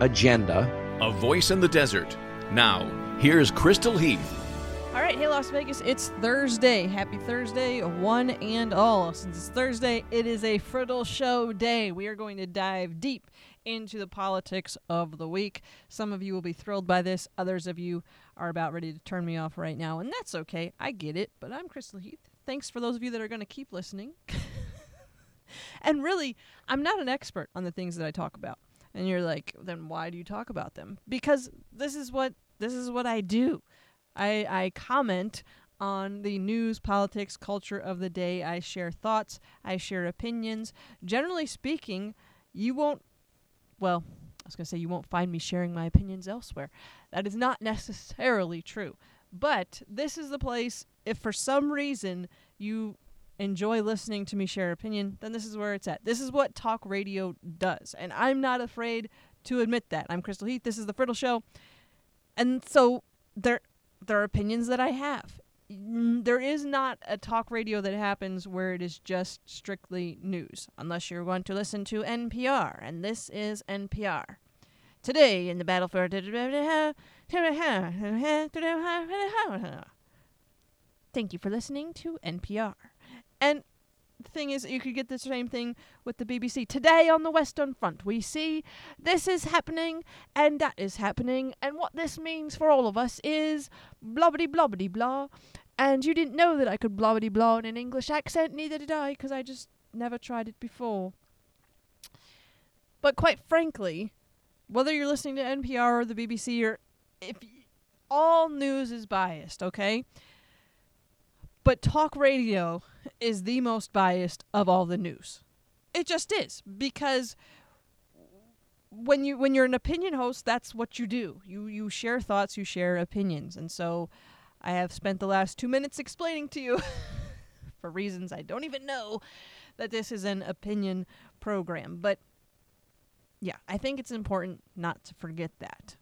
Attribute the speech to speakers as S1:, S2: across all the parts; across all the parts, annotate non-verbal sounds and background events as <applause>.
S1: agenda.
S2: A voice in the desert. Now, here's Crystal Heath.
S3: All right, hey Las Vegas, it's Thursday. Happy Thursday, one and all. Since it's Thursday, it is a Friddle Show day. We are going to dive deep into the politics of the week. Some of you will be thrilled by this, others of you are about ready to turn me off right now, and that's okay. I get it, but I'm Crystal Heath. Thanks for those of you that are going to keep listening. <laughs> and really, I'm not an expert on the things that I talk about. And you're like, then why do you talk about them? Because this is what this is what I do. I I comment on the news, politics, culture of the day. I share thoughts, I share opinions. Generally speaking, you won't well, I was going to say you won't find me sharing my opinions elsewhere. That is not <laughs> necessarily true. But this is the place if for some reason you enjoy listening to me share opinion, then this is where it's at. This is what talk radio does. And I'm not afraid to admit that. I'm Crystal Heath. This is the Friddle Show. And so there there are opinions that I have. There is not a talk radio that happens where it is just strictly news, unless you're going to listen to NPR, and this is NPR. Today in the battle for Thank you for listening to NPR. And the thing is, you could get the same thing with the BBC. Today on the Western Front, we see this is happening and that is happening, and what this means for all of us is blobbity blobbity blah. And you didn't know that I could blobbity blah in an English accent, neither did I, because I just never tried it before. But quite frankly, whether you're listening to NPR or the BBC or if all news is biased, okay? But talk radio is the most biased of all the news. It just is because when you when you're an opinion host, that's what you do. You you share thoughts, you share opinions. And so I have spent the last 2 minutes explaining to you <laughs> for reasons I don't even know that this is an opinion program. But yeah, I think it's important not to forget that.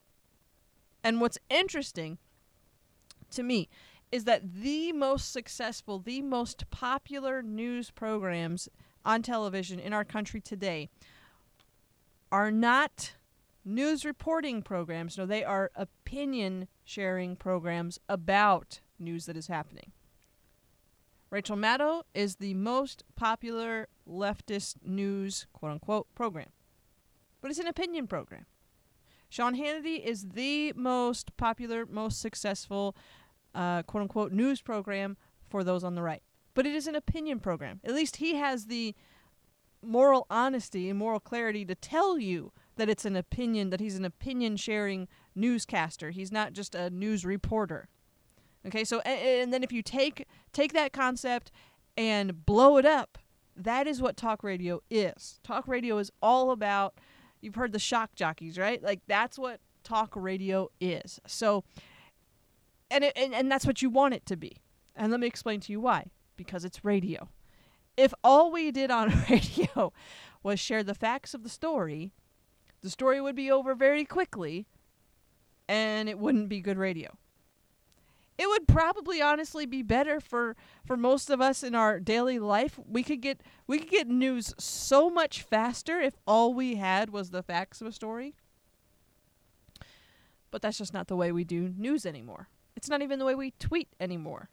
S3: And what's interesting to me is that the most successful, the most popular news programs on television in our country today are not news reporting programs. No, they are opinion sharing programs about news that is happening. Rachel Maddow is the most popular leftist news, quote unquote, program, but it's an opinion program. Sean Hannity is the most popular, most successful uh, quote unquote news program for those on the right. But it is an opinion program. At least he has the moral honesty and moral clarity to tell you that it's an opinion, that he's an opinion sharing newscaster. He's not just a news reporter. Okay, so and then if you take take that concept and blow it up, that is what talk radio is. Talk radio is all about you've heard the shock jockeys, right? Like that's what talk radio is. So and, it, and and that's what you want it to be. And let me explain to you why. Because it's radio. If all we did on <laughs> radio was share the facts of the story, the story would be over very quickly and it wouldn't be good radio. It would probably honestly be better for for most of us in our daily life. We could get we could get news so much faster if all we had was the facts of a story. But that's just not the way we do news anymore. It's not even the way we tweet anymore.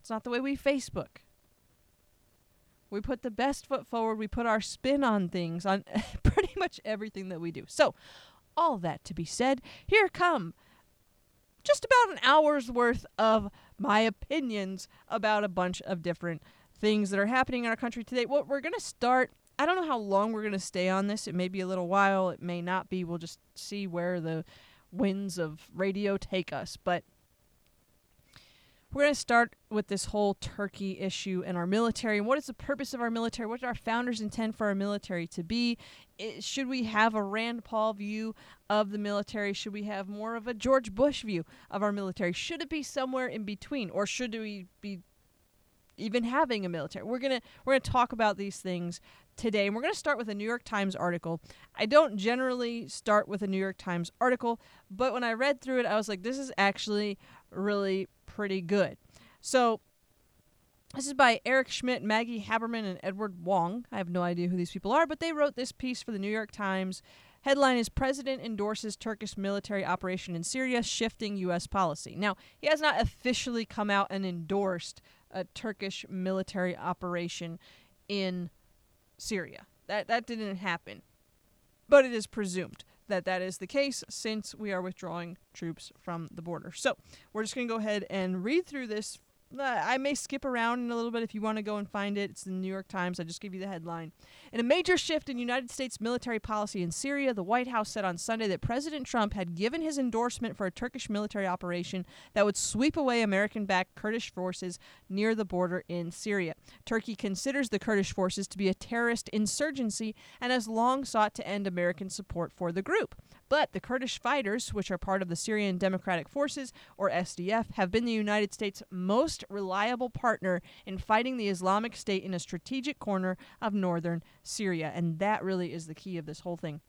S3: It's not the way we Facebook. We put the best foot forward. We put our spin on things, on <laughs> pretty much everything that we do. So, all that to be said, here come just about an hour's worth of my opinions about a bunch of different things that are happening in our country today. What we're going to start, I don't know how long we're going to stay on this. It may be a little while, it may not be. We'll just see where the winds of radio take us. But We're going to start with this whole Turkey issue and our military. And what is the purpose of our military? What did our founders intend for our military to be? It, should we have a Rand Paul view of the military? Should we have more of a George Bush view of our military? Should it be somewhere in between, or should we be even having a military? We're gonna we're gonna talk about these things today, and we're gonna start with a New York Times article. I don't generally start with a New York Times article, but when I read through it, I was like, this is actually really pretty good. So this is by Eric Schmitt, Maggie Haberman, and Edward Wong. I have no idea who these people are, but they wrote this piece for the New York Times. Headline is President endorses Turkish military operation in Syria, shifting U.S. policy. Now, he has not officially come out and endorsed a Turkish military operation in Syria. That, that didn't happen. But it is presumed that that is the case since we are withdrawing troops from the border. So we're just going to go ahead and read through this. I may skip around in a little bit if you want to go and find it. It's the New York Times. I just give you the headline. In a major shift in United States military policy in Syria, the White House said on Sunday that President Trump had given his endorsement for a Turkish military operation that would sweep away American backed Kurdish forces near the border in Syria. Turkey considers the Kurdish forces to be a terrorist insurgency and has long sought to end American support for the group. But the Kurdish fighters, which are part of the Syrian Democratic Forces, or SDF, have been the United States' most reliable partner in fighting the Islamic State in a strategic corner of northern Syria. And that really is the key of this whole thing.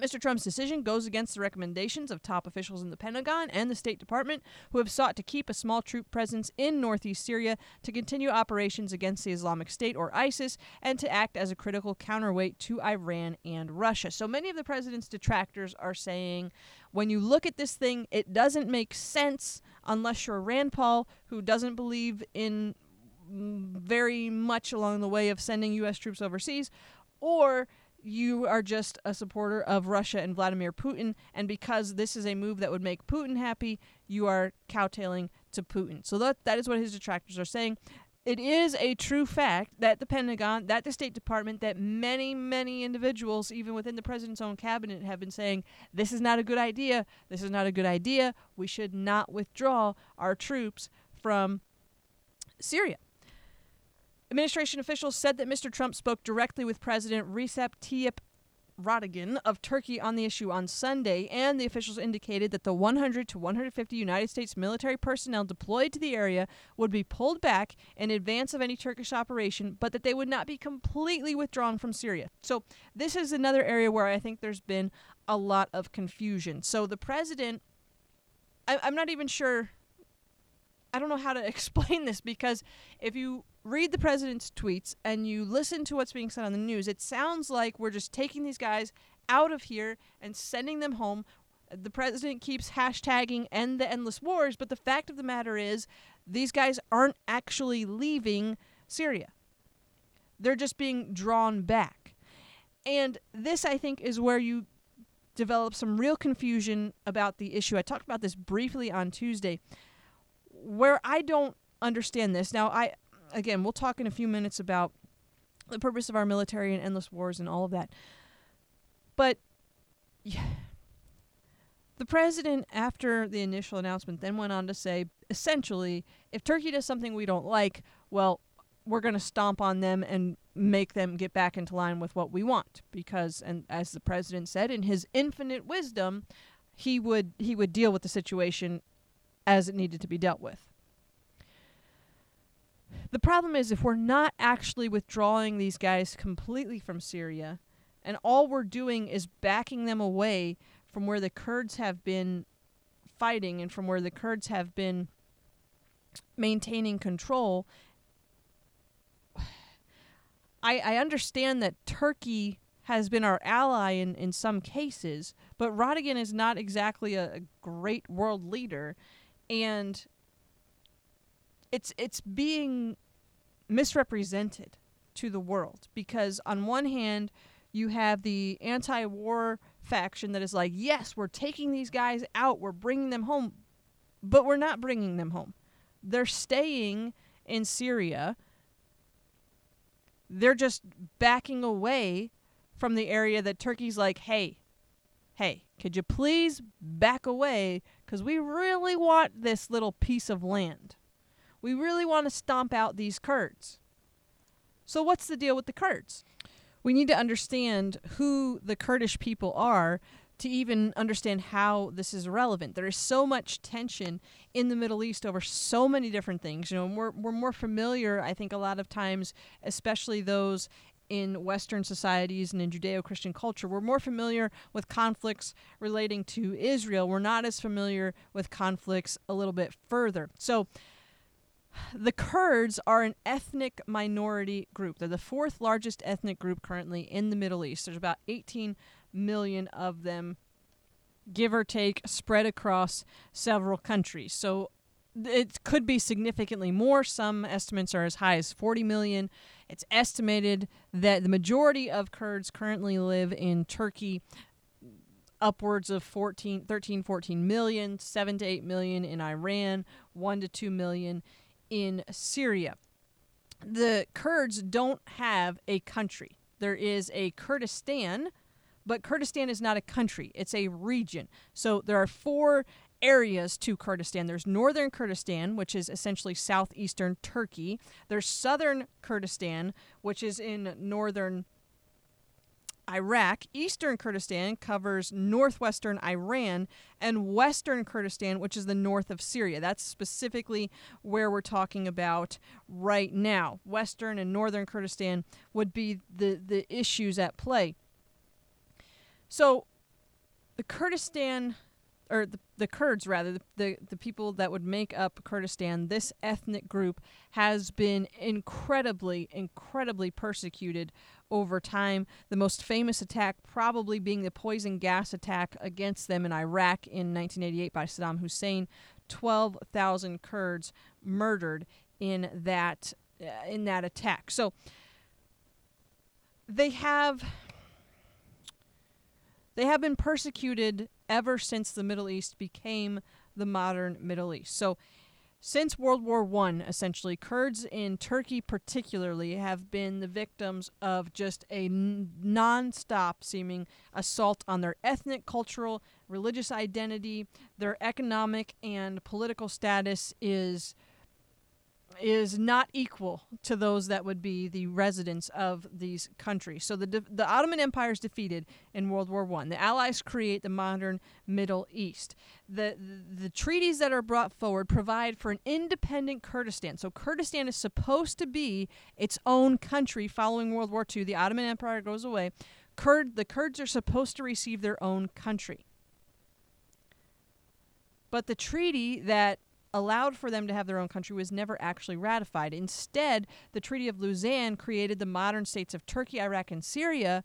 S3: Mr. Trump's decision goes against the recommendations of top officials in the Pentagon and the State Department, who have sought to keep a small troop presence in northeast Syria to continue operations against the Islamic State or ISIS and to act as a critical counterweight to Iran and Russia. So many of the president's detractors are saying when you look at this thing, it doesn't make sense unless you're Rand Paul, who doesn't believe in very much along the way of sending U.S. troops overseas, or you are just a supporter of Russia and Vladimir Putin, and because this is a move that would make Putin happy, you are cowtailing to Putin. So that that is what his detractors are saying. It is a true fact that the Pentagon, that the State Department, that many, many individuals, even within the president's own cabinet, have been saying this is not a good idea. This is not a good idea. We should not withdraw our troops from Syria. Administration officials said that Mr. Trump spoke directly with President Recep Tayyip Erdogan of Turkey on the issue on Sunday, and the officials indicated that the 100 to 150 United States military personnel deployed to the area would be pulled back in advance of any Turkish operation, but that they would not be completely withdrawn from Syria. So, this is another area where I think there's been a lot of confusion. So, the president, I, I'm not even sure. I don't know how to <laughs> explain this because if you read the president's tweets and you listen to what's being said on the news, it sounds like we're just taking these guys out of here and sending them home. The president keeps hashtagging end the endless wars, but the fact of the matter is these guys aren't actually leaving Syria. They're just being drawn back. And this, I think, is where you develop some real confusion about the issue. I talked about this briefly on Tuesday, where I don't understand this. Now, I again, we'll talk in a few minutes about the purpose of our military and endless wars and all of that. But yeah, the president, after the initial announcement, then went on to say essentially, if Turkey does something we don't like, well, we're going to stomp on them and make them get back into line with what we want because and as the president said in his infinite wisdom he would he would deal with the situation as it needed to be dealt with the problem is if we're not actually withdrawing these guys completely from Syria, and all we're doing is backing them away from where the Kurds have been fighting and from where the Kurds have been maintaining control. I, I understand that Turkey has been our ally in, in some cases, but Erdogan is not exactly a, a great world leader. And it's it's being misrepresented to the world because on one hand you have the anti-war faction that is like yes we're taking these guys out we're bringing them home but we're not bringing them home. They're staying in Syria. They're just backing away from the area that Turkey's like hey hey could you please back away? Cuz we really want this little piece of land We really want to stomp out these Kurds. So, what's the deal with the Kurds? We need to understand who the Kurdish people are to even understand how this is relevant. There is so much tension in the Middle East over so many different things. You know, we're, we're more familiar, I think, a lot of times, especially those in Western societies and in Judeo Christian culture. We're more familiar with conflicts relating to Israel. We're not as familiar with conflicts a little bit further. So, the Kurds are an ethnic minority group. They're the fourth largest ethnic group currently in the Middle East. There's about 18 million of them, give or take, spread across several countries. So it could be significantly more. Some estimates are as high as 40 million. It's estimated that the majority of Kurds currently live in Turkey, upwards of 14, 13, 14 million, 7 to 8 million in Iran, 1 to 2 million in Syria. The Kurds don't have a country. There is a Kurdistan, but Kurdistan is not a country, it's a region. So there are four areas to Kurdistan. There's northern Kurdistan, which is essentially southeastern Turkey. There's southern Kurdistan, which is in northern Iraq. Eastern Kurdistan covers northwestern Iran, and western Kurdistan, which is the north of Syria. That's specifically where we're talking about right now. Western and northern Kurdistan would be the, the issues at play. So, the Kurdistan or the, the Kurds rather, the, the, the people that would make up Kurdistan, this ethnic group has been incredibly, incredibly persecuted over time. The most famous attack probably being the poison gas attack against them in Iraq in 1988 by Saddam Hussein. 12,000 Kurds murdered in that uh, in that attack. So they have they have been persecuted ever since the Middle East became the modern Middle East. So, since World War One, essentially, Kurds in Turkey, particularly, have been the victims of just a n- non-stop seeming assault on their ethnic, cultural, religious identity. Their economic and political status is is not equal to those that would be the residents of these countries. So the de- the Ottoman Empire is defeated in World War One. The Allies create the modern Middle East. The, the the treaties that are brought forward provide for an independent Kurdistan. So Kurdistan is supposed to be its own country following World War II. The Ottoman Empire goes away. Kurd the Kurds are supposed to receive their own country. But the treaty that allowed for them to have their own country was never actually ratified. Instead, the Treaty of Lausanne created the modern states of Turkey, Iraq, and Syria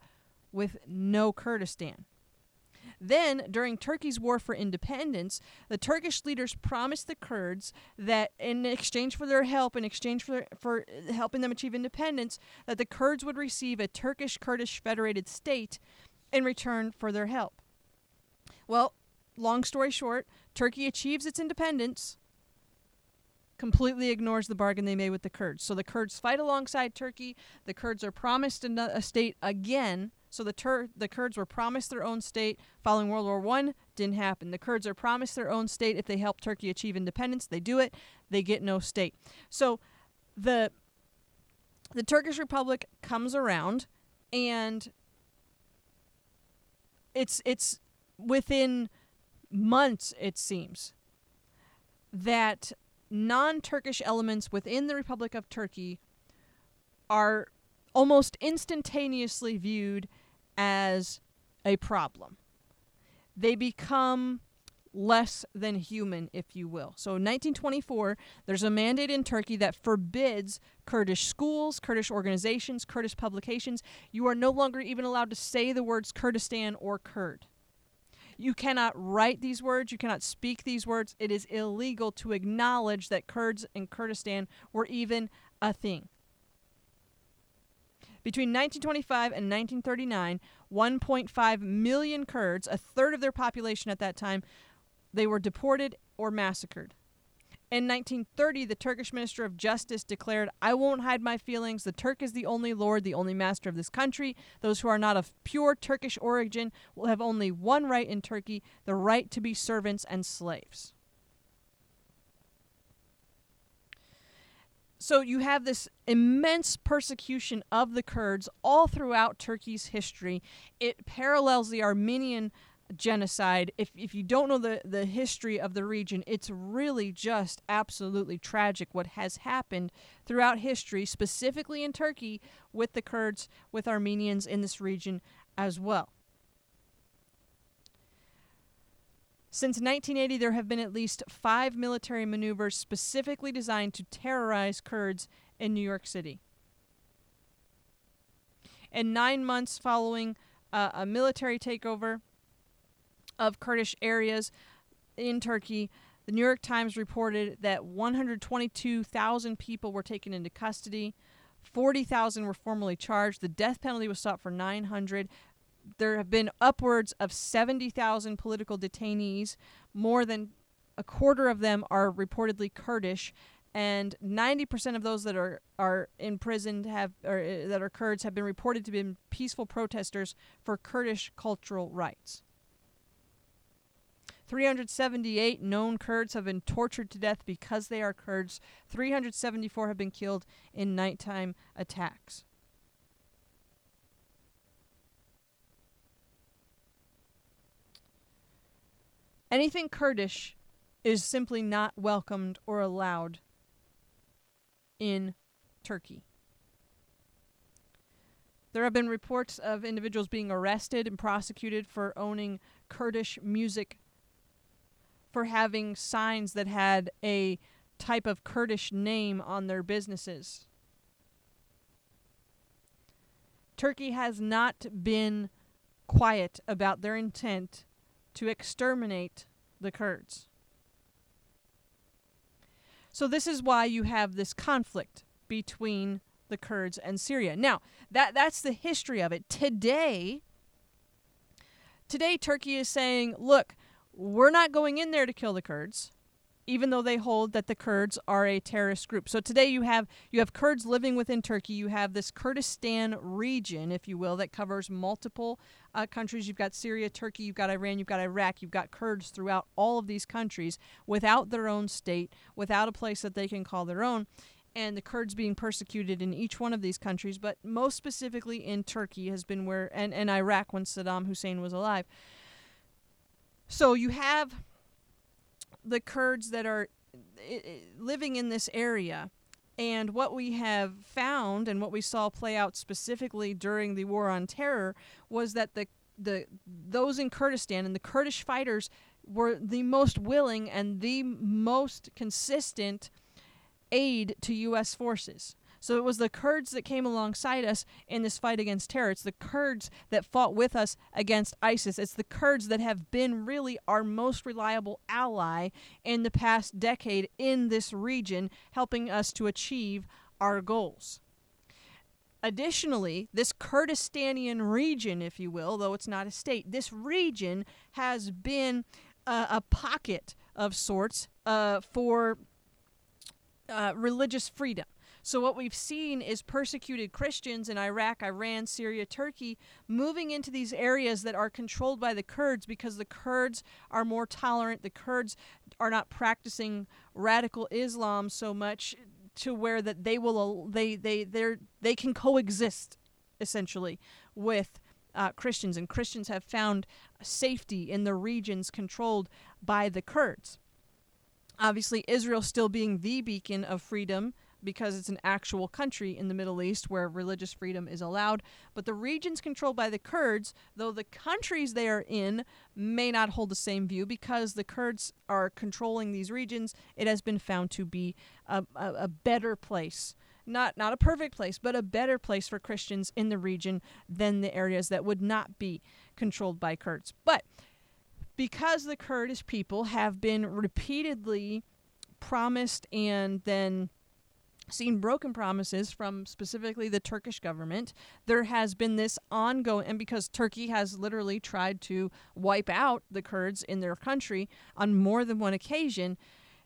S3: with no Kurdistan. Then, during Turkey's war for independence, the Turkish leaders promised the Kurds that in exchange for their help, in exchange for, for helping them achieve independence, that the Kurds would receive a Turkish Kurdish federated state in return for their help. Well, long story short, Turkey achieves its independence, completely ignores the bargain they made with the Kurds. So the Kurds fight alongside Turkey. The Kurds are promised a state again. So the Tur- the Kurds were promised their own state following World War One. Didn't happen. The Kurds are promised their own state if they help Turkey achieve independence. They do it. They get no state. So the the Turkish Republic comes around, and it's it's within months it seems that non Turkish elements within the Republic of Turkey are almost instantaneously viewed as a problem. They become less than human, if you will. So in 1924, there's a mandate in Turkey that forbids Kurdish schools, Kurdish organizations, Kurdish publications. You are no longer even allowed to say the words Kurdistan or Kurd. You cannot write these words, you cannot speak these words. It is illegal to acknowledge that Kurds in Kurdistan were even a thing. Between 1925 and 1939, 1.5 million Kurds, a third of their population at that time, they were deported or massacred. In 1930, the Turkish Minister of Justice declared, I won't hide my feelings. The Turk is the only Lord, the only master of this country. Those who are not of pure Turkish origin will have only one right in Turkey the right to be servants and slaves. so you have this immense persecution of the Kurds all throughout Turkey's history. It parallels the Armenian genocide. If, if you don't know the, the history of the region, it's really just absolutely tragic what has happened throughout history, specifically in Turkey with the Kurds, with Armenians in this region as well. Since 1980, there have been at least five military maneuvers specifically designed to terrorize Kurds in New York City. In nine months following uh, a military takeover of Kurdish areas in Turkey, the New York Times reported that 122,000 people were taken into custody. 40,000 were formally charged. The death penalty was sought for 900 there have been upwards of 70,000 political detainees. More than a quarter of them are reportedly Kurdish, and 90% of those that are, are imprisoned have or uh, that are Kurds have been reported to be peaceful protesters for Kurdish cultural rights. 378 known Kurds have been tortured to death because they are Kurds. 374 have been killed in nighttime attacks. Anything Kurdish is simply not welcomed or allowed in Turkey. There have been reports of individuals being arrested and prosecuted for owning Kurdish music, for having signs that had a type of Kurdish name on their businesses. Turkey has not been quiet about their intent to exterminate the Kurds. So this is why you have this conflict between the Kurds and Syria. Now, that that's the history of it. Today today Turkey is saying, "Look, we're not going in there to kill the Kurds even though they hold that the Kurds are a terrorist group. So today you have you have Kurds living within Turkey. You have this Kurdistan region, if you will, that covers multiple uh, countries. You've got Syria, Turkey, you've got Iran, you've got Iraq, you've got Kurds throughout all of these countries without their own state, without a place that they can call their own. And the Kurds being persecuted in each one of these countries, but most specifically in Turkey has been where, and, and Iraq when Saddam Hussein was alive. So you have the Kurds that are eh, eh, living in this area. And what we have found and what we saw play out specifically during the war on terror was that the the those in Kurdistan and the Kurdish fighters were the most willing and the most consistent aid to US forces. So it was the Kurds that came alongside us in this fight against terror. It's the Kurds that fought with us against ISIS. It's the Kurds that have been really our most reliable ally in the past decade in this region, helping us to achieve our goals. Additionally, this Kurdistanian region, if you will, though it's not a state, this region has been uh, a pocket of sorts uh, for uh, religious freedom. So, what we've seen is persecuted Christians in Iraq, Iran, Syria, Turkey moving into these areas that are controlled by the Kurds because the Kurds are more tolerant. The Kurds are not practicing radical Islam so much to where that they will they they they they can coexist essentially with uh, Christians, and Christians have found safety in the regions controlled by the Kurds. Obviously, Israel still being the beacon of freedom because it's an actual country in the Middle East where religious freedom is allowed. But the regions controlled by the Kurds, though the countries they are in may not hold the same view because the Kurds are controlling these regions, it has been found to be a, a, a better place not not a perfect place, but a better place for Christians in the region than the areas that would not be controlled by Kurds. But because the Kurdish people have been repeatedly promised and then seen broken promises from specifically the Turkish government. There has been this ongoing, and because Turkey has literally tried to wipe out the Kurds in their country on more than one occasion,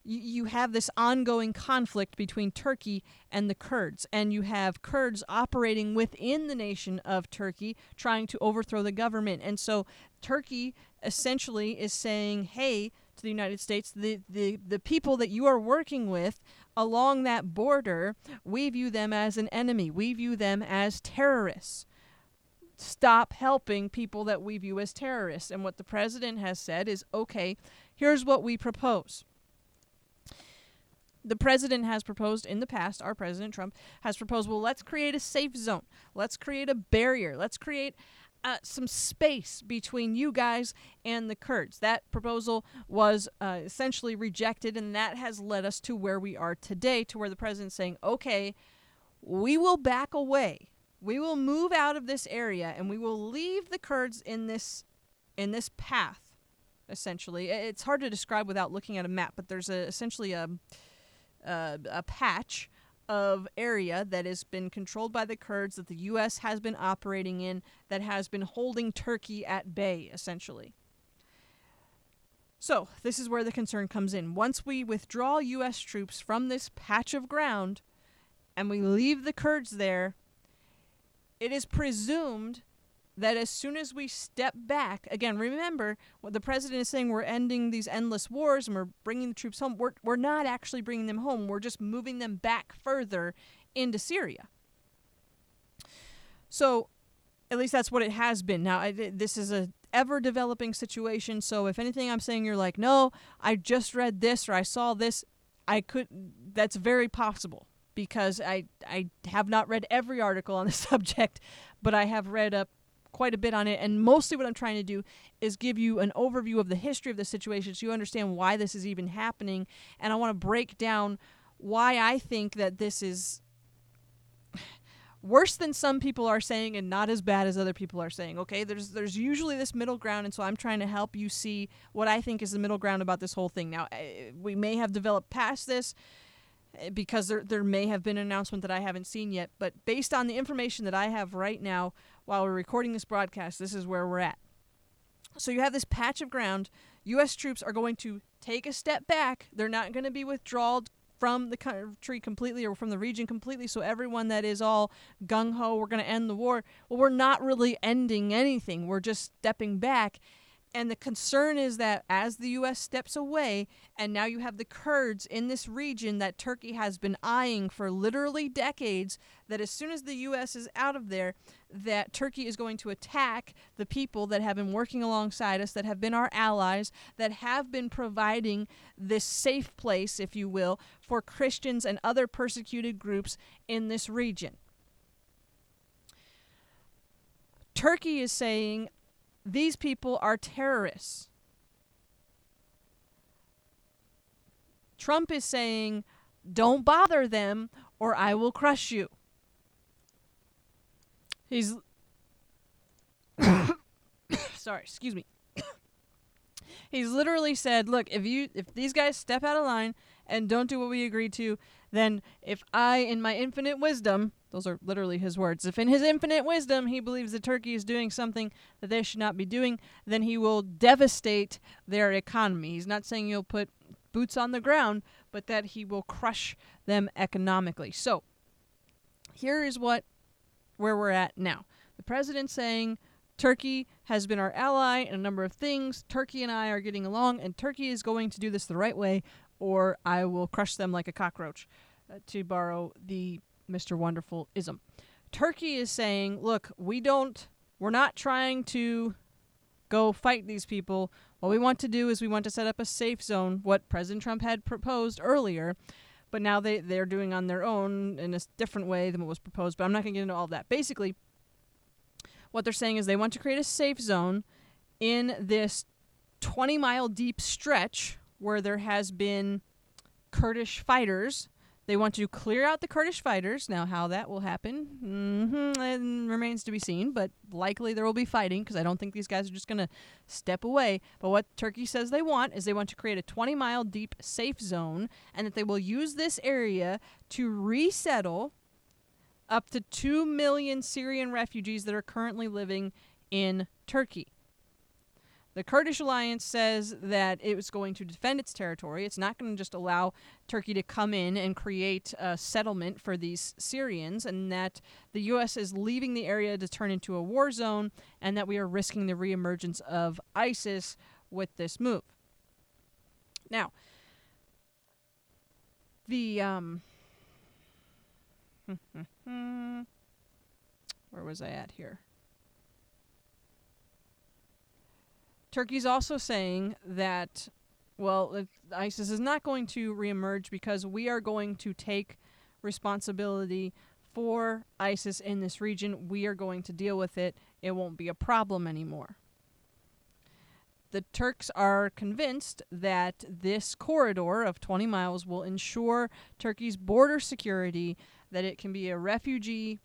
S3: you have this ongoing conflict between Turkey and the Kurds, and you have Kurds operating within the nation of Turkey trying to overthrow the government. And so Turkey essentially is saying, hey, to the United States, the, the, the people that you are working with along that border, we view them as an enemy. We view them as terrorists. Stop helping people that we view as terrorists. And what the president has said is okay, here's what we propose. The president has proposed in the past, our president Trump has proposed, well, let's create a safe zone. Let's create a barrier. Let's create uh, some space between you guys and the Kurds. That proposal was uh, essentially rejected, and that has led us to where we are today, to where the president's saying, okay, we will back away. We will move out of this area, and we will leave the Kurds in this in this path. Essentially, it's hard to describe without looking at a map, but there's a, essentially a uh, a patch of area that has been controlled by the Kurds that the U.S. has been operating in that has been holding Turkey at bay, essentially. So, this is where the concern comes in. Once we withdraw U.S. troops from this patch of ground and we leave the Kurds there, it is presumed that as soon as we step back, again, remember what the president is saying we're ending these endless wars and we're bringing the troops home. We're, we're not actually bringing them home, we're just moving them back further into Syria. So, at least that's what it has been. Now, I, this is a ever developing situation. So, if anything I'm saying you're like, no, I just read this or I saw this, I could. That's very possible because I I have not read every article on the <laughs> subject, but I have read up quite a bit on it. And mostly what I'm trying to do is give you an overview of the history of the situation so you understand why this is even happening. And I want to break down why I think that this is worse than some people are saying and not as bad as other people are saying. Okay, there's there's usually this middle ground, and so I'm trying to help you see what I think is the middle ground about this whole thing. Now, eh, we may have developed past this eh, because there there may have been an announcement that I haven't seen yet, but based on the information that I have right now, while we're recording this broadcast, this is where we're at. So you have this patch of ground. U.S. troops are going to take a step back. They're not going to be withdrawn from the country completely or from the region completely. So everyone that is all gung ho, we're going to end the war. Well, we're not really ending anything. We're just stepping back and the concern is that as the U.S. steps away, and now you have the Kurds in this region that Turkey has been eyeing for literally decades, that as soon as the U.S. is out of there, that Turkey is going to attack the people that have been working alongside us, that have been our allies, that have been providing this safe place, if you will, for Christians and other persecuted groups in this region. Turkey is saying, these people are terrorists. Trump is saying, don't bother them or I will crush you. He's. <coughs> Sorry, excuse me. <coughs> He's literally said, "Look, if you if these guys step out of line and don't do what we agreed to, then if I in my infinite wisdom those are literally his words. If in his infinite wisdom he believes that Turkey is doing something that they should not be doing, then he will devastate their economy. He's not saying he'll put boots on the ground, but that he will crush them economically. So, here is what where we're at now. The president saying Turkey has been our ally in a number of things. Turkey and I are getting along, and Turkey is going to do this the right way, or I will crush them like a cockroach, uh, to borrow the Mr. Wonderful ism. Turkey is saying, look, we don't, we're not trying to go fight these people. What we want to do is we want to set up a safe zone, what President Trump had proposed earlier, but now they, they're doing on their own in a different way than what was proposed. But I'm not going to get into all of that. Basically, what they're saying is they want to create a safe zone in this 20 mile deep stretch where there has been Kurdish fighters they want to clear out the Kurdish fighters. Now, how that will happen mm-hmm, remains to be seen, but likely there will be fighting because I don't think these guys are just going to step away. But what Turkey says they want is they want to create a 20 mile deep safe zone and that they will use this area to resettle up to 2 million Syrian refugees that are currently living in Turkey. The Kurdish alliance says that it was going to defend its territory. It's not going to just allow Turkey to come in and create a settlement for these Syrians, and that the U.S. is leaving the area to turn into a war zone, and that we are risking the reemergence of ISIS with this move. Now, the um <laughs> where was I at here? Turkey's also saying that well, ISIS is not going to reemerge because we are going to take responsibility for ISIS in this region. We are going to deal with it. It won't be a problem anymore. The Turks are convinced that this corridor of 20 miles will ensure Turkey's border security, that it can be a refugee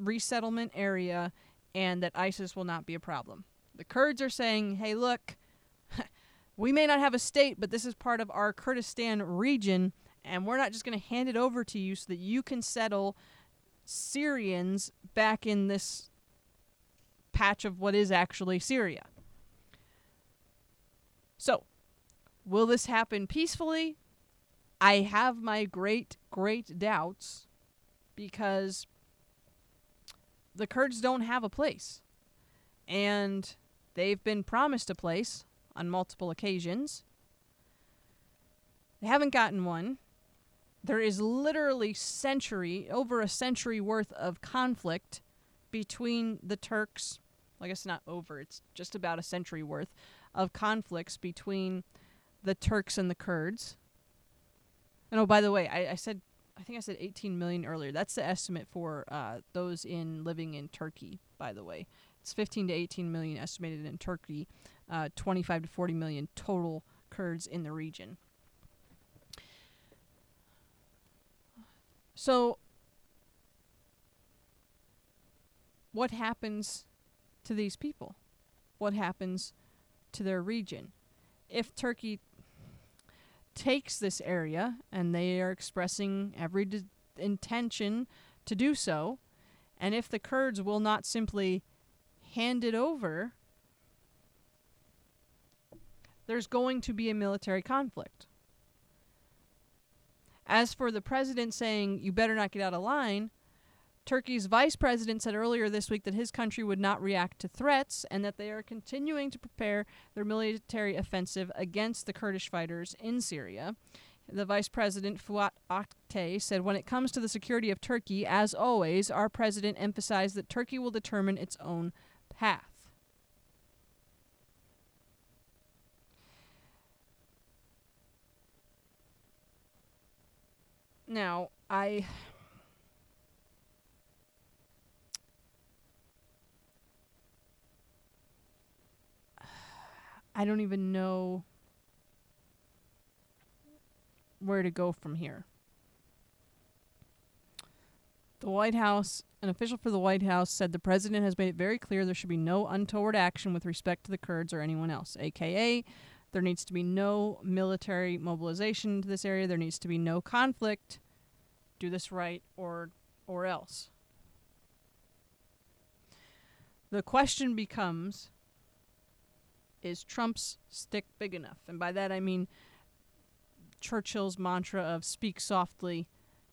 S3: resettlement area, and that ISIS will not be a problem. The Kurds are saying, hey, look, <laughs> we may not have a state, but this is part of our Kurdistan region, and we're not just going to hand it over to you so that you can settle Syrians back in this patch of what is actually Syria. So, will this happen peacefully? I have my great, great doubts because the Kurds don't have a place. And they've been promised a place on multiple occasions. They haven't gotten one. There is literally century, over a century worth of conflict between the Turks. I guess not over, it's just about a century worth of conflicts between the Turks and the Kurds. And oh, by the way, I, I said, I think I said 18 million earlier. That's the estimate for uh, those in living in Turkey. By the way, it's 15 to 18 million estimated in Turkey, uh, 25 to 40 million total Kurds in the region. So, what happens to these people? What happens to their region? If Turkey takes this area and they are expressing every d- intention to do so, and if the Kurds will not simply hand it over, there's going to be a military conflict. As for the president saying, you better not get out of line, Turkey's vice president said earlier this week that his country would not react to threats and that they are continuing to prepare their military offensive against the Kurdish fighters in Syria. The vice president, Fuat Oktay, said, When it comes to the security of Turkey, as always, our president emphasized that Turkey will determine its own path. Now, I. <sighs> I don't even know where to go from here. The White House, an official for the White House, said the president has made it very clear there should be no untoward action with respect to the Kurds or anyone else, aka there needs to be no military mobilization to this area, there needs to be no conflict. Do this right or or else. The question becomes is Trump's stick big enough? And by that I mean Churchill's mantra of speak softly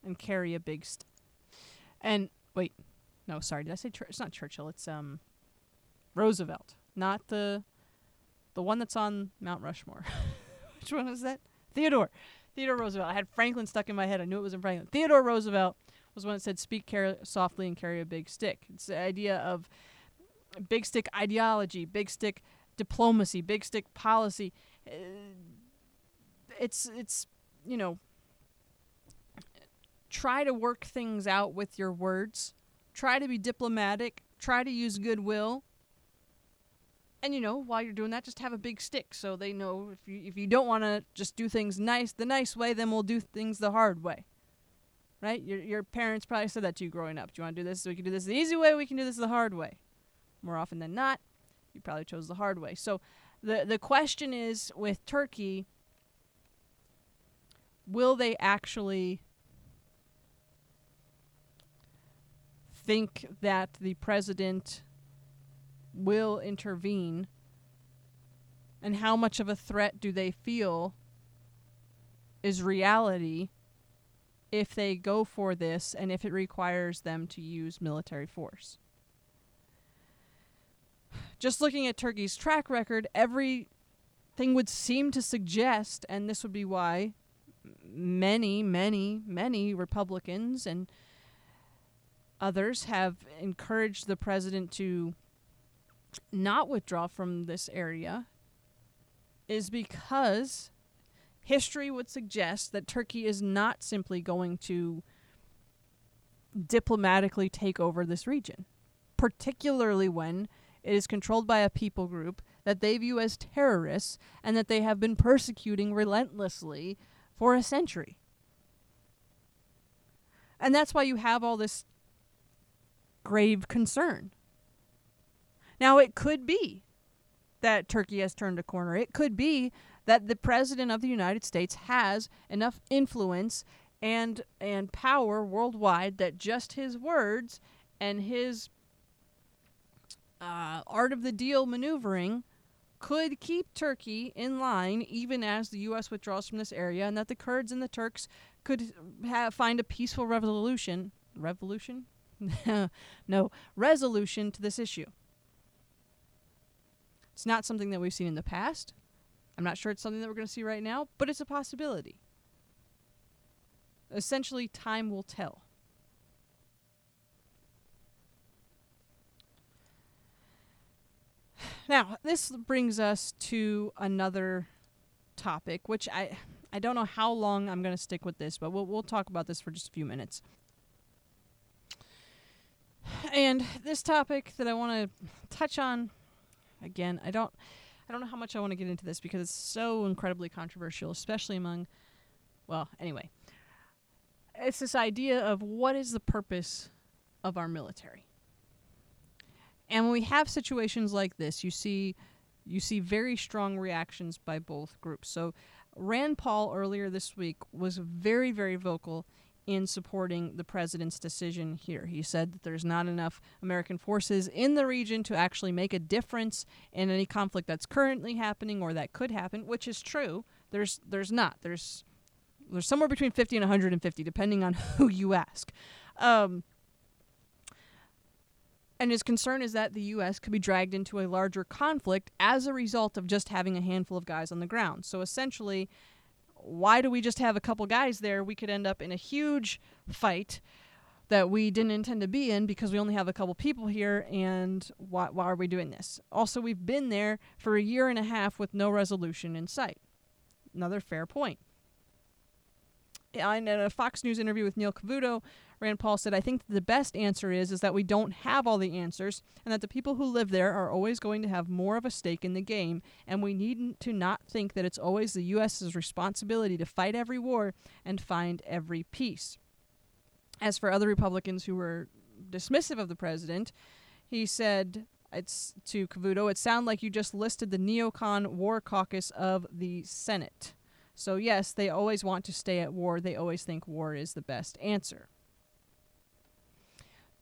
S3: and carry a big stick. And wait, no, sorry, did I say Chur- it's not Churchill? It's um Roosevelt, not the the one that's on Mount Rushmore. <laughs> Which one was that? Theodore. Theodore Roosevelt. I had Franklin stuck in my head. I knew it was in Franklin. Theodore Roosevelt was one that said speak car- softly and carry a big stick. It's the idea of big stick ideology, big stick diplomacy, big stick policy. Uh, it's it's you know try to work things out with your words. Try to be diplomatic. Try to use goodwill. And you know, while you're doing that, just have a big stick so they know if you if you don't want to just do things nice the nice way, then we'll do things the hard way. Right? Your your parents probably said that to you growing up. Do you want to do this? So we can do this the easy way. We can do this the hard way. More often than not, you probably chose the hard way. So, the the question is with Turkey, will they actually think that the president will intervene and how much of a threat do they feel is reality if they go for this and if it requires them to use military force. Just looking at Turkey's track record, everything would seem to suggest, and this would be why many, many, many Republicans and others have encouraged the president to not withdraw from this area, is because history would suggest that Turkey is not simply going to diplomatically take over this region, particularly when it is controlled by a people group that they view as terrorists and that they have been persecuting relentlessly for a century. And that's why you have all this grave concern. Now, it could be that Turkey has turned a corner. It could be that the president of the United States has enough influence and and power worldwide that just his words and his uh, art of the deal maneuvering could keep Turkey in line even as the U.S. withdraws from this area, and that the Kurds and the Turks could have, find a peaceful revolution. Revolution? <laughs> no, resolution to this issue. It's not something that we've seen in the past. I'm not sure it's something that we're going to see right now, but it's a possibility. Essentially, time will tell. Now, this brings us to another topic, which I I don't know how long I'm going to stick with this, but we'll we'll talk about this for just a few minutes. And this topic that I want to touch on again, I don't I don't know how much I want to get into this because it's so incredibly controversial, especially among well, anyway. It's this idea of what is the purpose of our military? And when we have situations like this, you see you see very strong reactions by both groups. So Rand Paul earlier this week was very very vocal in supporting the president's decision here. He said that there's not enough American forces in the region to actually make a difference in any conflict that's currently happening or that could happen, which is true. There's there's not. There's there's somewhere between 50 and 150 depending on <laughs> who you ask. Um, and his concern is that the U.S. could be dragged into a larger conflict as a result of just having a handful of guys on the ground. So essentially, why do we just have a couple guys there? We could end up in a huge fight that we didn't intend to be in because we only have a couple people here and why, why are we doing this? Also, we've been there for a year and a half with no resolution in sight. Another fair point. In a Fox News interview with Neil Cavuto, Rand Paul said, I think the best answer is is that we don't have all the answers and that the people who live there are always going to have more of a stake in the game and we need to not think that it's always the US's responsibility to fight every war and find every peace. As for other Republicans who were dismissive of the president, he said it's to Cavuto, it sounded like you just listed the neocon war caucus of the Senate. So yes, they always want to stay at war. They always think war is the best answer.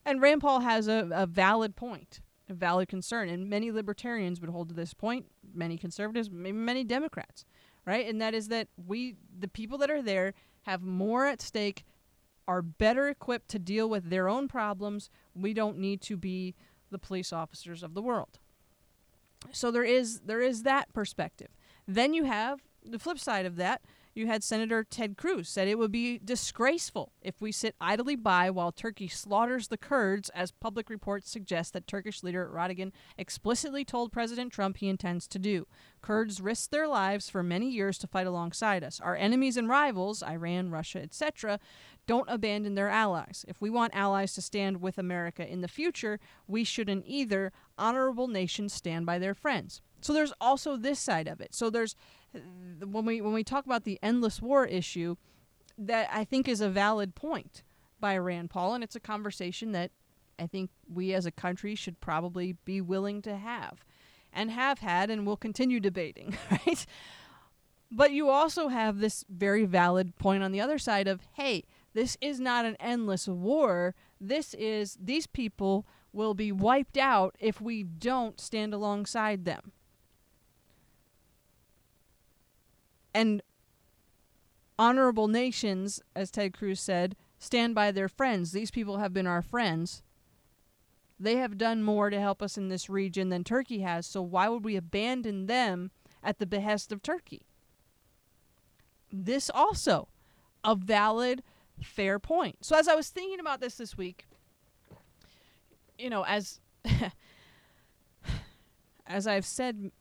S3: And Rand Paul has a, a valid point, a valid concern, and many libertarians would hold to this point. Many conservatives, maybe many Democrats, right? And that is that we, the people that are there, have more at stake, are better equipped to deal with their own problems. We don't need to be the police officers of the world. So there is there is that perspective. Then you have the flip side of that, you had Senator Ted Cruz said it would be disgraceful if we sit idly by while Turkey slaughters the Kurds, as public reports suggest that Turkish leader Erdogan explicitly told President Trump he intends to do. Kurds risked their lives for many years to fight alongside us. Our enemies and rivals, Iran, Russia, etc., don't abandon their allies. If we want allies to stand with America in the future, we should in either honorable nations stand by their friends. So there's also this side of it. So there's when we when we talk about the endless war issue, that I think is a valid point by Rand Paul, and it's a conversation that I think we as a country should probably be willing to have, and have had, and will continue debating, <laughs> right? But you also have this very valid point on the other side of, hey, this is not an endless war. This is these people will be wiped out if we don't stand alongside them. And honorable nations, as Ted Cruz said, stand by their friends. These people have been our friends. They have done more to help us in this region than Turkey has, so why would we abandon them at the behest of Turkey. This also a valid, fair point. So as I was thinking about this this week, you know, as <laughs> as I've said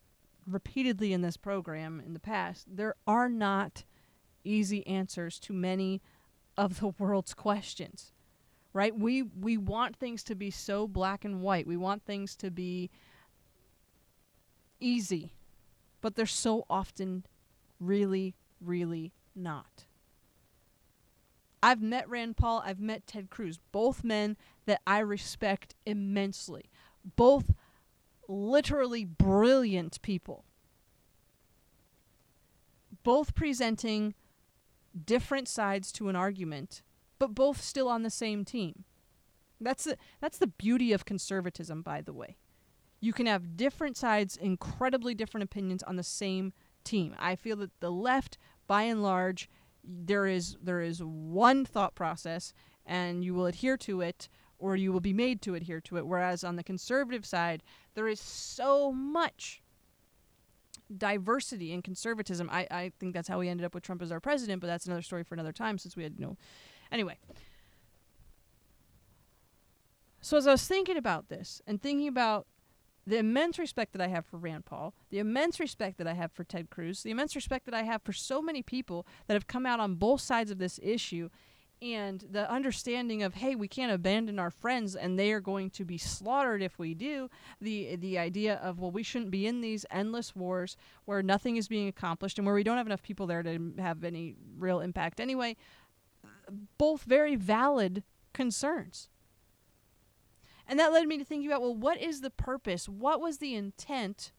S3: repeatedly in this program in the past, there are not easy answers to many of the <laughs> world's questions. Right? We we want things to be so black and white. We want things to be easy. But they're so often really really not. I've met Rand Paul, I've met Ted Cruz, both men that I respect immensely. Both literally brilliant people. Both presenting different sides to an argument, but both still on the same team. That's the, that's the beauty of conservatism, by the way. You can have different sides, incredibly different opinions on the same team. I feel that the left, by and large, there is there is one thought process and you will adhere to it or you will be made to adhere to it. Whereas on the conservative side there is so much diversity in conservatism. I, I think that's how we ended up with trump as our president but that's another story for another time since we had no anyway. So as i was thinking about this and thinking about the immense respect that I have for Rand Paul, the immense respect that I have for Ted Cruz, the immense respect that I have for so many people that have come out on both sides of this issue, and the understanding of hey, we can't abandon our friends and they are going to be slaughtered if we do. The the idea of well, we shouldn't be in these endless wars where nothing is being accomplished and where we don't have enough people there to have any real impact anyway. Both very valid concerns. And that led me to thinking about well, what is the purpose? What was the intent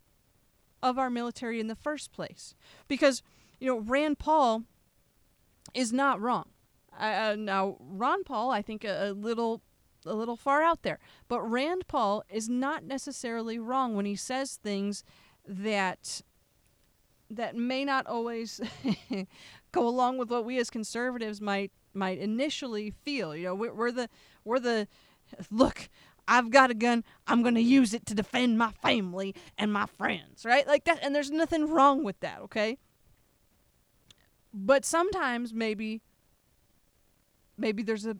S3: of our military in the first place? Because, you know, Rand Paul is not wrong. Uh, now, Ron Paul, I think a, a little a little far out there. But Rand Paul is not necessarily wrong when he says things that that may not always <laughs> go along with what we as conservatives might might initially feel. You know, we're, we're the we're the look. I've got a gun. I'm going to use it to defend my family and my friends, right? Like that. And there's nothing wrong with that, okay? But sometimes maybe, maybe there's a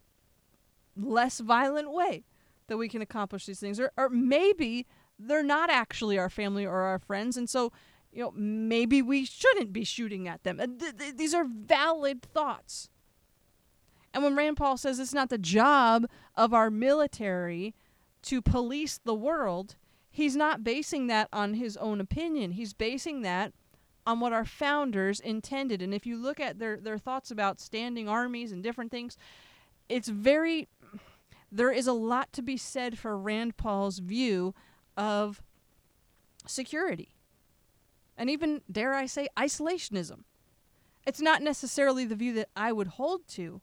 S3: less violent way that we can accomplish these things. Or, or maybe they're not actually our family or our friends. And so, you know, maybe we shouldn't be shooting at them. Th- th- these are valid thoughts. And when Rand Paul says it's not the job of our military to police the world, he's not basing that on his own opinion. He's basing that on what our founders intended. And if you look at their, their thoughts about standing armies and different things, it's very there is a lot to be said for Rand Paul's view of security. And even, dare I say, isolationism. It's not necessarily the view that I would hold to,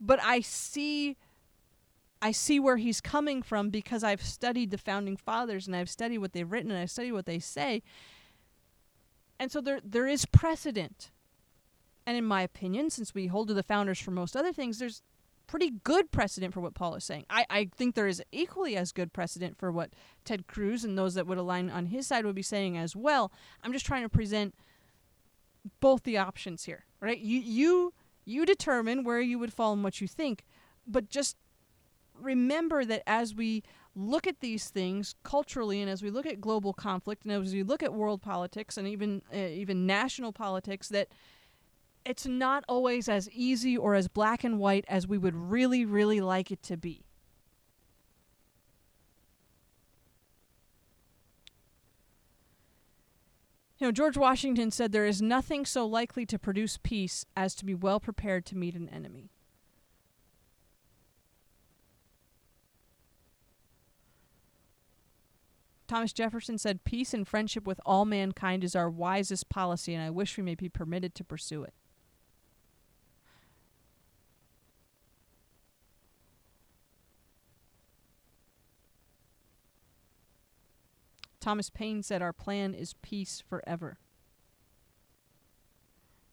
S3: but I see I see where he's coming from because I've studied the founding fathers and I've studied what they've written and I've studied what they say. And so there there is precedent. And in my opinion, since we hold to the founders for most other things, there's pretty good precedent for what Paul is saying. I, I think there is equally as good precedent for what Ted Cruz and those that would align on his side would be saying as well. I'm just trying to present both the options here. Right? You you you determine where you would fall and what you think, but just remember that as we look at these things culturally and as we look at global conflict and as we look at world politics and even uh, even national politics that it's not always as easy or as black and white as we would really really like it to be You know, George Washington said there is nothing so likely to produce peace as to be well prepared to meet an enemy. Thomas Jefferson said, Peace and friendship with all mankind is our wisest policy, and I wish we may be permitted to pursue it. Thomas Paine said, Our plan is peace forever.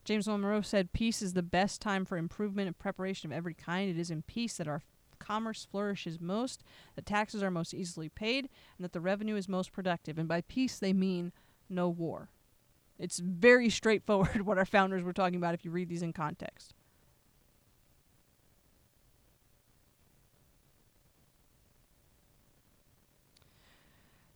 S3: James Monroe said, Peace is the best time for improvement and preparation of every kind. It is in peace that our commerce flourishes most, that taxes are most easily paid, and that the revenue is most productive. And by peace, they mean no war. It's very <laughs> straightforward what our founders were talking about if you read these in context.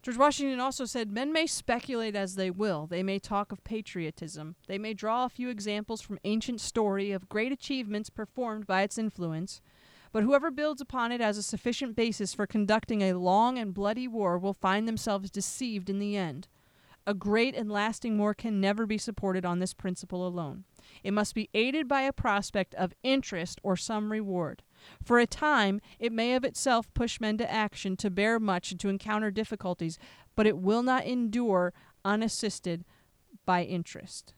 S3: George Washington also said Men may speculate as they will. They may talk of patriotism. They may draw a few examples from ancient story of great achievements performed by its influence. But whoever builds upon it as a sufficient basis for conducting a long and bloody war will find themselves deceived in the end. A great and lasting war can never be supported on this principle alone. It must be aided by a prospect of interest or some reward. For a time, it may of itself push men to action, to bear much, and to encounter difficulties, but it will not endure unassisted by interest.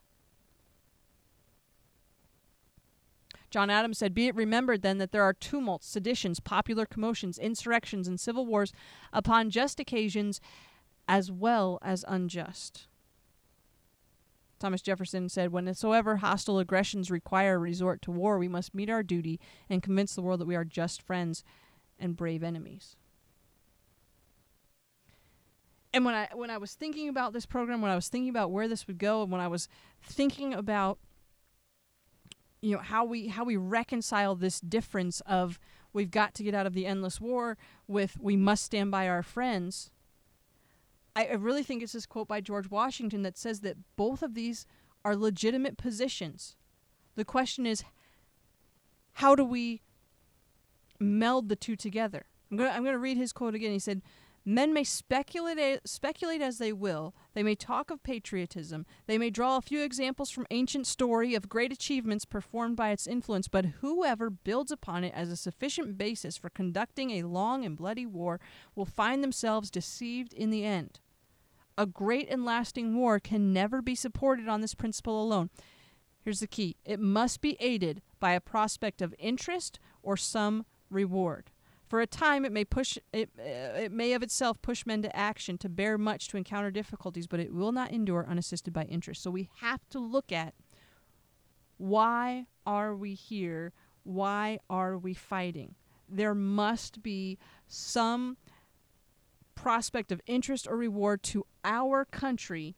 S3: John Adams said, Be it remembered then that there are tumults, seditions, popular commotions, insurrections, and civil wars upon just occasions as well as unjust. Thomas Jefferson said, Whensoever hostile aggressions require a resort to war, we must meet our duty and convince the world that we are just friends and brave enemies. And when I when I was thinking about this program, when I was thinking about where this would go, and when I was thinking about you know how we how we reconcile this difference of we've got to get out of the endless war with we must stand by our friends I, I really think it's this quote by George Washington that says that both of these are legitimate positions. The question is, how do we meld the two together? I'm going to read his quote again. He said, Men may speculate, speculate as they will. They may talk of patriotism. They may draw a few examples from ancient story of great achievements performed by its influence, but whoever builds upon it as a sufficient basis for conducting a long and bloody war will find themselves deceived in the end. A great and lasting war can never be supported on this principle alone. Here's the key it must be aided by a prospect of interest or some reward. For a time, it may push it, uh, it may of itself push men to action, to bear much, to encounter difficulties, but it will not endure unassisted by interest. So we have to look at why are we here? Why are we fighting? There must be some prospect of interest or reward to our country,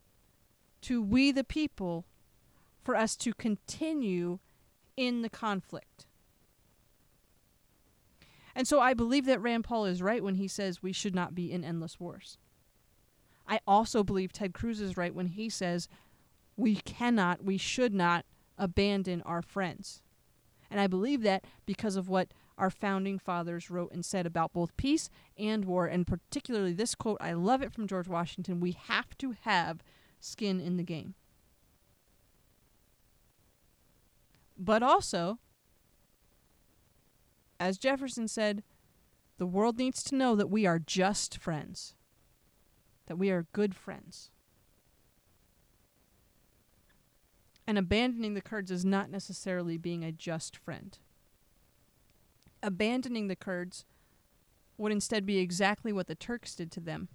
S3: to we the people, for us to continue in the conflict. And so I believe that Rand Paul is right when he says we should not be in endless wars. I also believe Ted Cruz is right when he says we cannot, we should not abandon our friends. And I believe that because of what our founding fathers wrote and said about both peace and war, and particularly this quote, I love it from George Washington we have to have skin in the game. But also, as Jefferson said, the world needs to know that we are just friends, that we are good friends. And abandoning the Kurds is not necessarily being a just friend. Abandoning the Kurds would instead be exactly what the Turks did to them.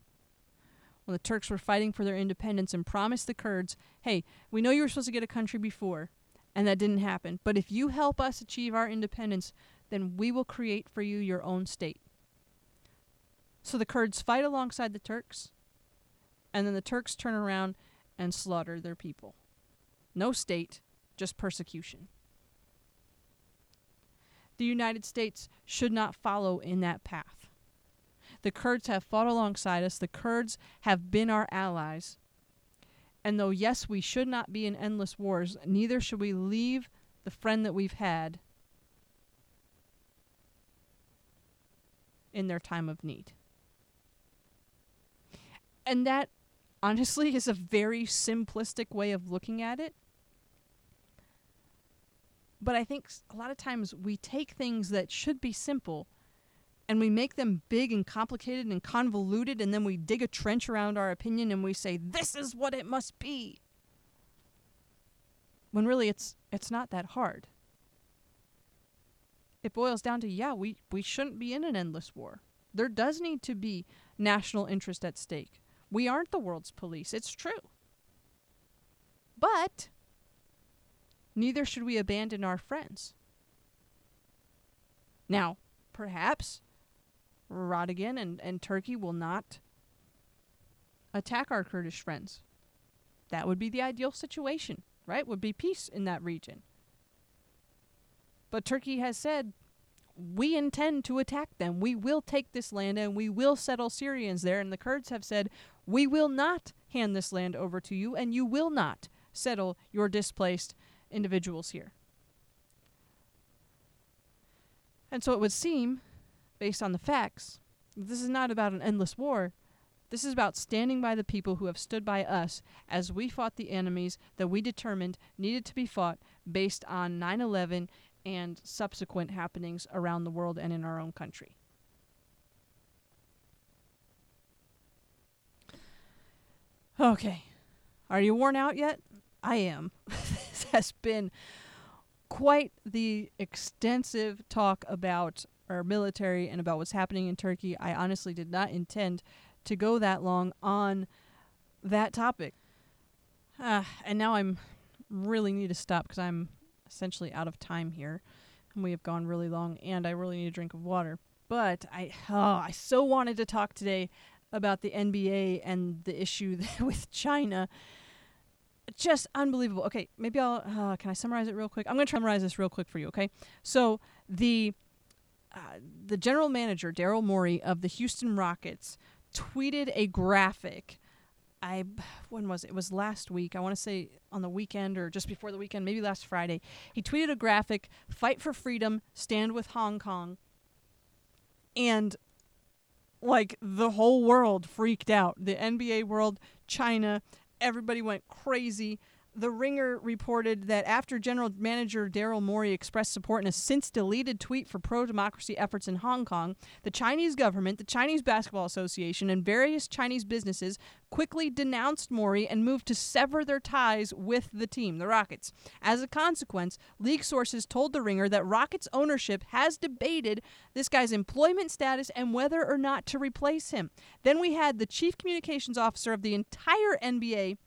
S3: When the Turks were fighting for their independence and promised the Kurds, hey, we know you were supposed to get a country before, and that didn't happen, but if you help us achieve our independence, then we will create for you your own state. So the Kurds fight alongside the Turks, and then the Turks turn around and slaughter their people. No state, just persecution. The United States should not follow in that path. The Kurds have fought alongside us, the Kurds have been our allies. And though, yes, we should not be in endless wars, neither should we leave the friend that we've had in their time of need. And that honestly is a very simplistic way of looking at it. But I think a lot of times we take things that should be simple and we make them big and complicated and convoluted, and then we dig a trench around our opinion and we say, this is what it must be. When really it's, it's not that hard it boils down to yeah, we, we shouldn't be in an endless war. There does need to be national interest at stake. We aren't the world's police. It's true. But neither should we abandon our friends. Now, perhaps Erdogan and, and Turkey will not attack our Kurdish friends. That would be the ideal situation, right? Would be peace in that region. But Turkey has said, we intend to attack them. We will take this land and we will settle Syrians there. And the Kurds have said, we will not hand this land over to you and you will not settle your displaced individuals here. And so it would seem, based on the facts, this is not about an endless war. This is about standing by the people who have stood by us as we fought the enemies that we determined needed to be fought based on 9 11 and subsequent happenings around the world and in our own country. Okay. Are you worn out yet? I am. <laughs> this has been quite the extensive talk about our military and about what's happening in Turkey. I honestly did not intend to go that long on that topic. Uh, and now I'm really need to stop because I'm essentially out of time here. And we have gone really long, and I really need a drink of water. But I, oh, I so wanted to talk today about the NBA and the issue <laughs> with China. Just unbelievable. Okay, maybe I'll. Uh, can I summarize it real quick? I'm going to summarize this real quick for you. Okay, so the uh, the general manager Daryl Morey of the Houston Rockets tweeted a graphic. I when was it? it was last week. I want to say on the weekend or just before the weekend, maybe last Friday. He tweeted a graphic: "Fight for freedom, stand with Hong Kong." And like the whole world freaked out. The NBA world, China, everybody went crazy. The Ringer reported that after General Manager Daryl Morey expressed support in a since deleted tweet for pro democracy efforts in Hong Kong, the Chinese government, the Chinese Basketball Association, and various Chinese businesses quickly denounced Morey and moved to sever their ties with the team, the Rockets. As a consequence, league sources told The Ringer that Rockets ownership has debated this guy's employment status and whether or not to replace him. Then we had the chief communications officer of the entire NBA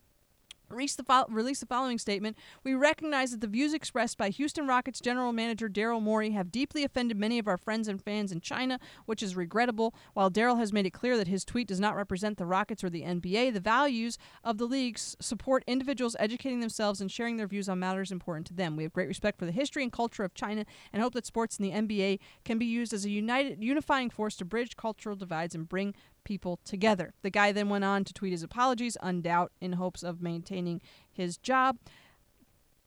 S3: Release the, fo- release the following statement. We recognize that the views expressed by Houston Rockets general manager Daryl Morey have deeply offended many of our friends and fans in China, which is regrettable. While Daryl has made it clear that his tweet does not represent the Rockets or the NBA, the values of the leagues support individuals educating themselves and sharing their views on matters important to them. We have great respect for the history and culture of China and hope that sports in the NBA can be used as a united, unifying force to bridge cultural divides and bring people together. The guy then went on to tweet his apologies, undoubt, in hopes of maintaining his job.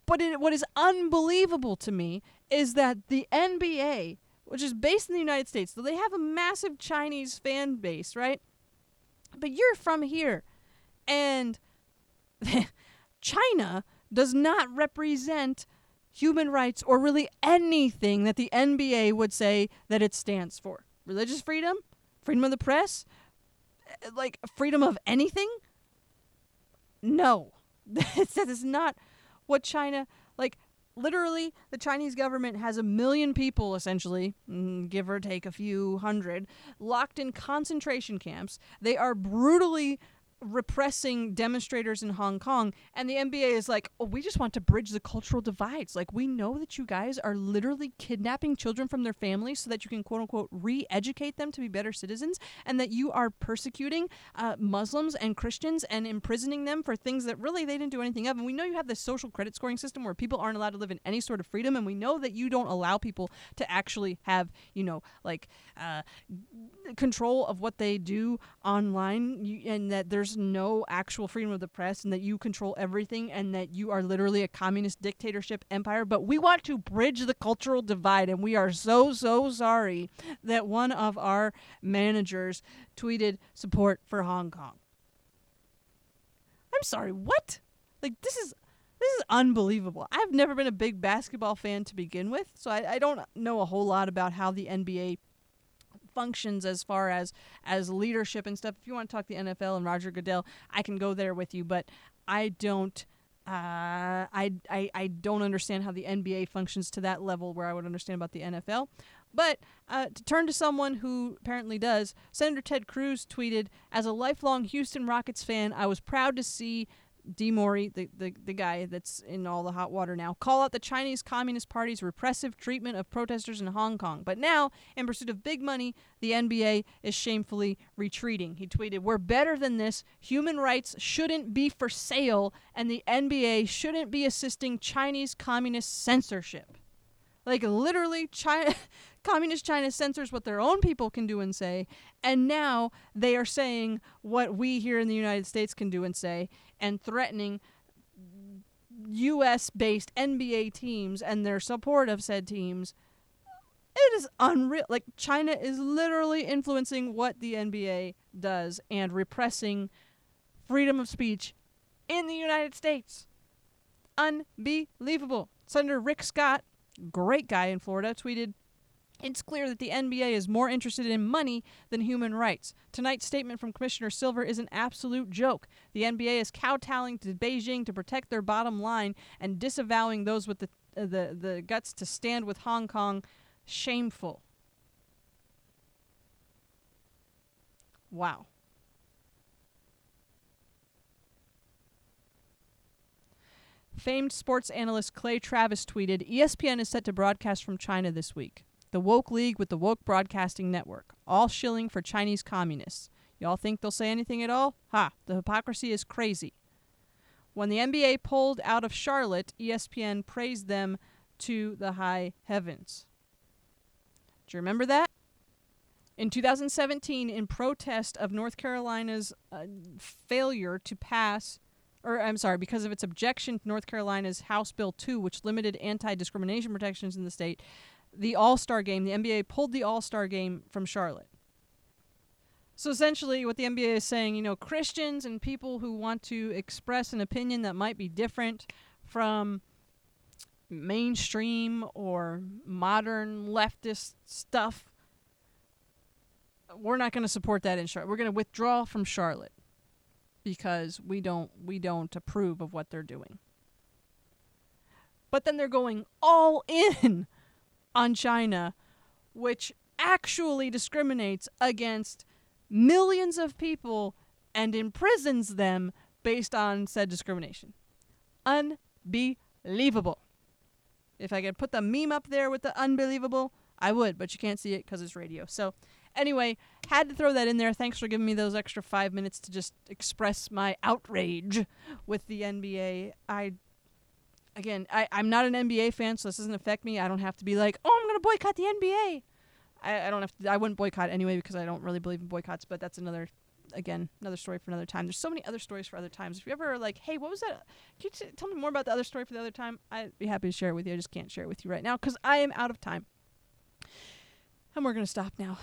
S3: But it, what is unbelievable to me is that the NBA, which is based in the United States, so they have a massive Chinese fan base, right? But you're from here. And <laughs> China does not represent human rights or really anything that the NBA would say that it stands for. Religious freedom, freedom of the press, like freedom of anything? No. <laughs> that is not what China like literally the Chinese government has a million people essentially, mm, give or take a few hundred, locked in concentration camps. They are brutally repressing demonstrators in Hong Kong and the NBA is like, "Oh, we just want to bridge the cultural divides. Like we know that you guys are literally kidnapping children from their families so that you can quote unquote re-educate them to be better citizens and that you are persecuting uh, Muslims and Christians and imprisoning them for things that really they didn't do anything of. And we know you have this social credit scoring system where people aren't allowed to live in any sort of freedom and we know that you don't allow people to actually have, you know, like uh, control of what they do online you, and that there's no actual freedom of the press and that you control everything and that you are literally a communist dictatorship empire. But we want to bridge the cultural divide, and we are so, so sorry that one of our managers tweeted support for Hong Kong. I'm sorry, what? Like, this is. This is unbelievable. I've never been a big basketball fan to begin with, so I, I don't know a whole lot about how the NBA functions as far as as leadership and stuff. If you want to talk the NFL and Roger Goodell, I can go there with you, but I don't. Uh, I, I I don't understand how the NBA functions to that level where I would understand about the NFL. But uh, to turn to someone who apparently does, Senator Ted Cruz tweeted, "As a lifelong Houston Rockets fan, I was proud to see Demori, the, the, the guy that's in all the hot water now, call out the Chinese Communist Party's repressive treatment of protesters in Hong Kong. But now, in pursuit of big money, the NBA is shamefully retreating. He tweeted, We're better than this. Human rights shouldn't be for sale, and the NBA shouldn't be assisting Chinese communist censorship. Like, literally, China. <laughs> Communist China censors what their own people can do and say, and now they are saying what we here in the United States can do and say, and threatening U.S. based NBA teams and their support of said teams. It is unreal. Like, China is literally influencing what the NBA does and repressing freedom of speech in the United States. Unbelievable. Senator Rick Scott, great guy in Florida, tweeted it's clear that the NBA is more interested in money than human rights. Tonight's statement from Commissioner Silver is an absolute joke. The NBA is kowtowing to Beijing to protect their bottom line and disavowing those with the uh, the the guts to stand with Hong Kong. Shameful. Wow. Famed sports analyst Clay Travis tweeted ESPN is set to broadcast from China this week. The Woke League with the Woke Broadcasting Network. All shilling for Chinese communists. Y'all think they'll say anything at all? Ha, the hypocrisy is crazy. When the NBA pulled out of Charlotte, ESPN praised them to the high heavens. Do you remember that? In 2017, in protest of North Carolina's uh, failure to pass, or I'm sorry, because of its objection to North Carolina's House Bill 2, which limited anti discrimination protections in the state, the All Star game, the NBA pulled the All Star game from Charlotte. So essentially, what the NBA is saying, you know, Christians and people who want to express an opinion that might be different from mainstream or modern leftist stuff, we're not going to support that in Charlotte. We're going to withdraw from Charlotte because we don't we don't approve of what they're doing. But then they're going all in on China, which actually discriminates against millions of people and imprisons them based on said discrimination. Unbelievable. If I could put the meme up there with the unbelievable, I would, but you can't see it because it's radio. So, anyway, had to throw that in there. Thanks for giving me those extra five minutes to just express my outrage with the NBA. I again, I, I'm not an NBA fan, so this doesn't affect me. I don't have to be like, oh, I'm going to boycott the NBA. I, I don't have to. I wouldn't boycott anyway because I don't really believe in boycotts. But that's another, again, another story for another time. There's so many other stories for other times. If you ever are like, hey, what was that? Can you t- tell me more about the other story for the other time? I'd be happy to share it with you. I just can't share it with you right now because I am out of time. And we're gonna stop now.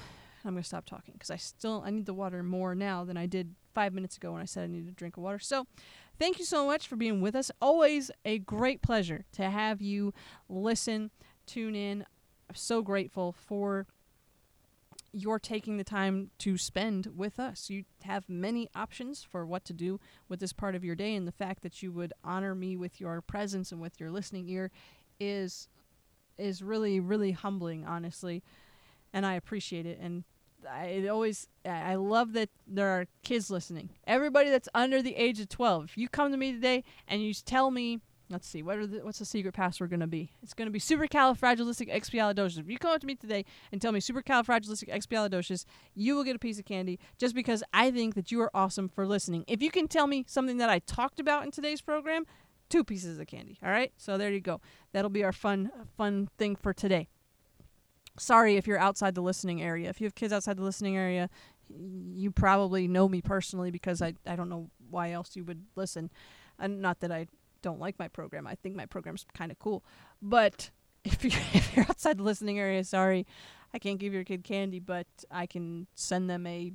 S3: I'm gonna stop talking because I still I need the water more now than I did five minutes ago when I said I needed a drink of water. So. Thank you so much for being with us. Always a great pleasure to have you listen, tune in. I'm so grateful for your taking the time to spend with us. You have many options for what to do with this part of your day, and the fact that you would honor me with your presence and with your listening ear is is really really humbling, honestly, and I appreciate it. And I always I love that there are kids listening. Everybody that's under the age of 12. If you come to me today and you tell me, let's see, what are the, what's the secret password going to be? It's going to be supercalifragilisticexpialidocious. If you come up to me today and tell me supercalifragilisticexpialidocious, you will get a piece of candy just because I think that you are awesome for listening. If you can tell me something that I talked about in today's program, two pieces of candy. All right? So there you go. That'll be our fun fun thing for today sorry if you're outside the listening area. If you have kids outside the listening area, you probably know me personally because I, I don't know why else you would listen. And not that I don't like my program. I think my program's kind of cool. But <laughs> if you're, if you're outside the listening area, sorry, I can't give your kid candy, but I can send them a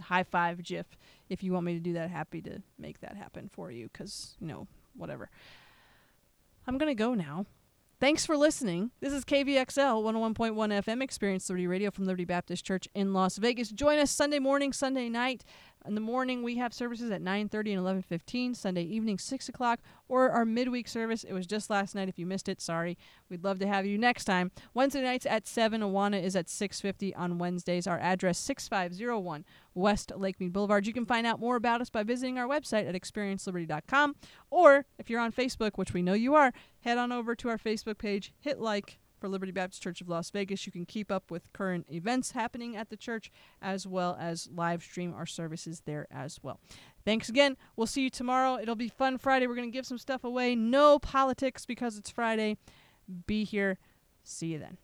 S3: high five gif if you want me to do that. Happy to make that happen for you because, you know, whatever. I'm going to go now. Thanks for listening. This is KVXL 101.1 FM Experience Liberty Radio from Liberty Baptist Church in Las Vegas. Join us Sunday morning, Sunday night In the morning, we have services at 9:30 and 11:15. Sunday evening, 6 o'clock, or our midweek service. It was just last night. If you missed it, sorry. We'd love to have you next time. Wednesday nights at 7. Awana is at 6:50 on Wednesdays. Our address 6501 West Lake Mead Boulevard. You can find out more about us by visiting our website at experienceliberty.com, or if you're on Facebook, which we know you are, head on over to our Facebook page, hit like for Liberty Baptist Church of Las Vegas. You can keep up with current events happening at the church as well as live stream our services there as well. Thanks again. We'll see you tomorrow. It'll be fun Friday. We're going to give some stuff away. No politics because it's Friday. Be here. See you then.